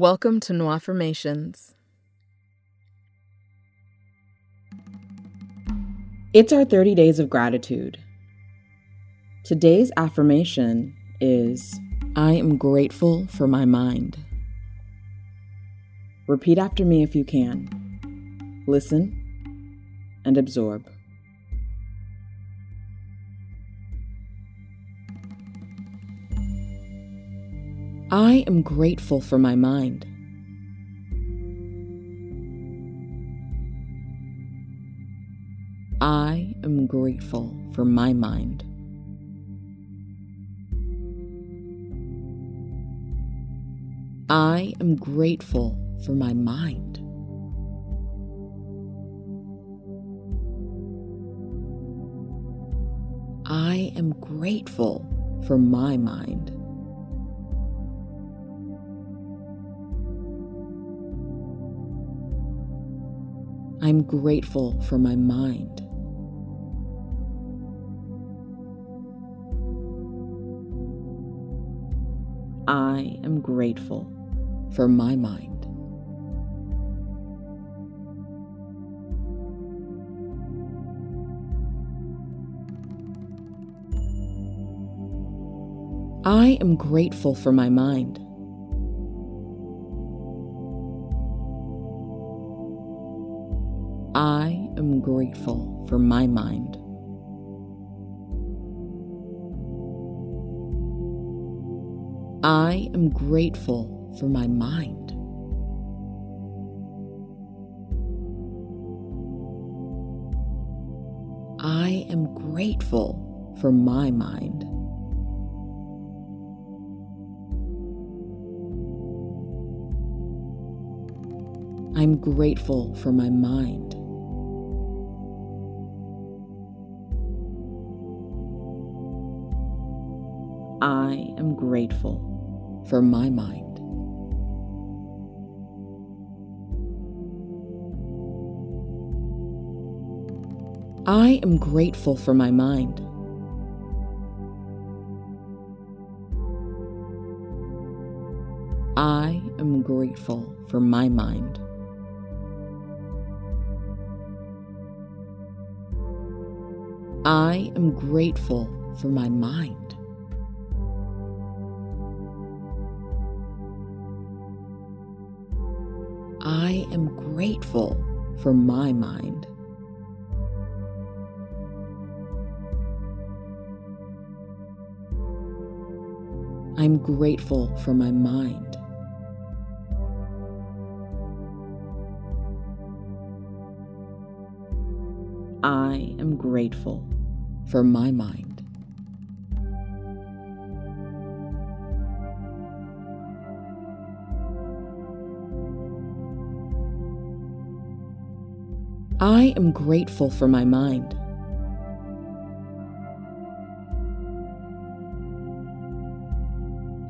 Welcome to No Affirmations. It's our 30 days of gratitude. Today's affirmation is I am grateful for my mind. Repeat after me if you can. Listen and absorb. I am grateful for my mind. I am grateful for my mind. I am grateful for my mind. I am grateful for my mind. I'm grateful for my mind. I am grateful for my mind. I am grateful for my mind. I am grateful for my mind. I am grateful for my mind. I am grateful for my mind. I'm grateful for my mind. I am grateful for my mind. I am grateful for my mind. I am grateful for my mind. I am grateful for my mind. I am grateful for my mind. I'm grateful for my mind. I am grateful for my mind. I am grateful for my mind.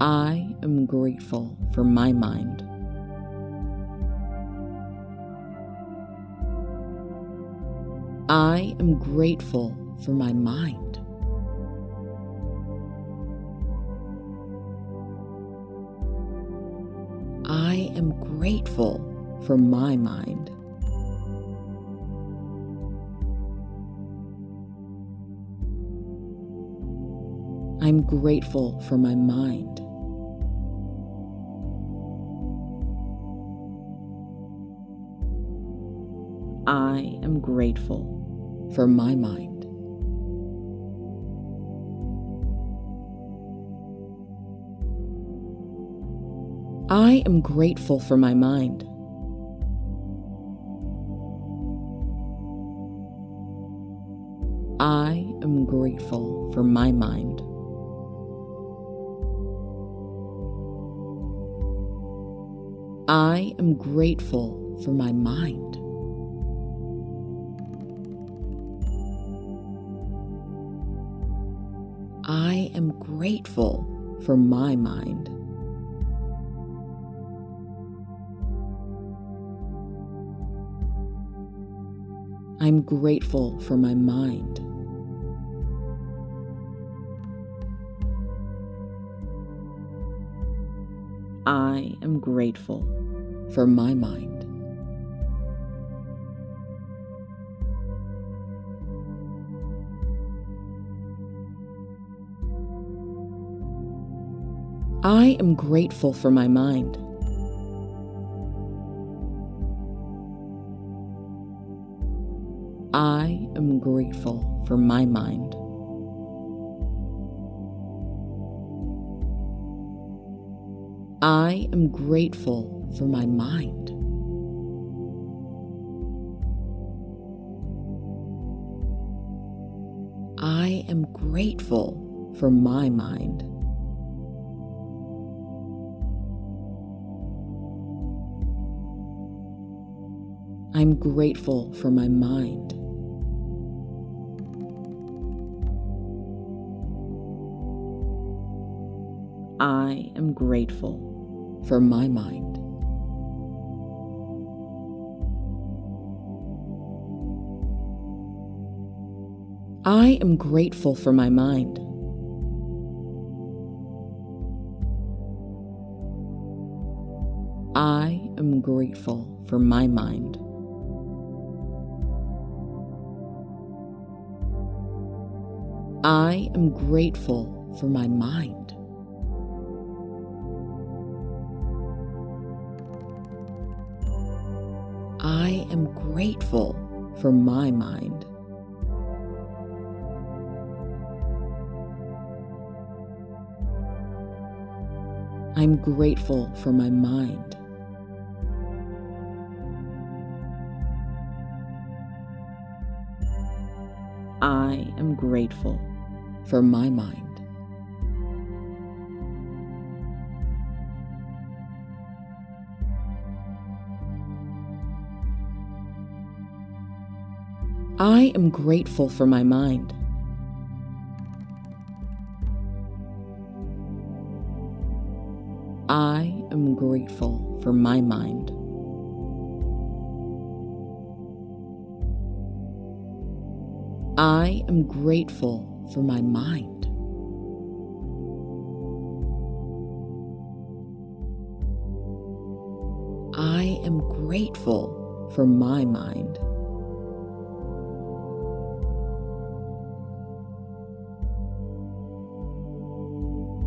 I am grateful for my mind. I am grateful for my mind. I am grateful for my mind. I'm grateful for my mind. I am grateful for my mind. I am grateful for my mind. I am grateful for my mind. I am grateful for my mind. I am grateful for my mind. I'm grateful for my mind. I am grateful for my mind. I am grateful for my mind. I am grateful for my mind. I am grateful for my mind. I am grateful for my mind. I'm grateful for my mind. I am grateful for my mind. I am grateful for my mind. I am grateful for my mind. I am grateful for my mind. I am grateful for my mind. I'm grateful for my mind. I am grateful for my mind. I am grateful for my mind. I am grateful for my mind. I am grateful for my mind. I am grateful for my mind.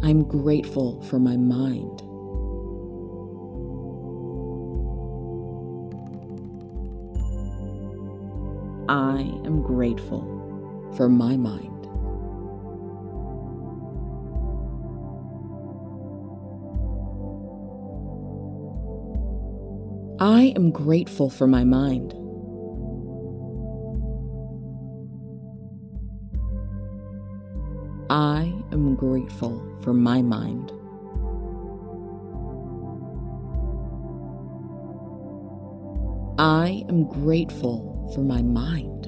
I'm grateful for my mind. I am grateful for my mind. I am grateful for my mind. I am grateful for my mind. I am grateful for my mind.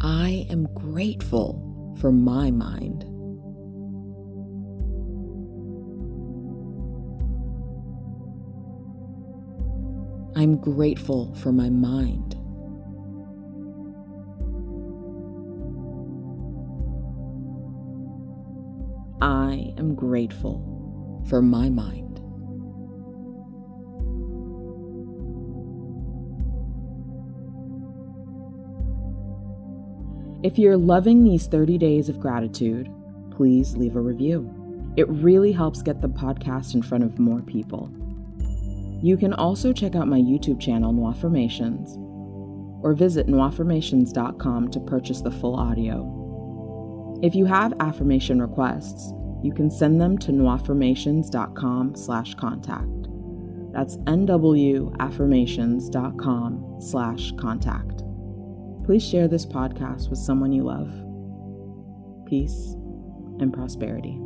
I am grateful for my mind. I'm grateful for my mind. I am grateful for my mind. If you're loving these 30 days of gratitude, please leave a review. It really helps get the podcast in front of more people. You can also check out my YouTube channel, Noirformations, or visit noirformations.com to purchase the full audio. If you have affirmation requests, you can send them to noirformations.com slash contact. That's nwaffirmations.com slash contact. Please share this podcast with someone you love. Peace and prosperity.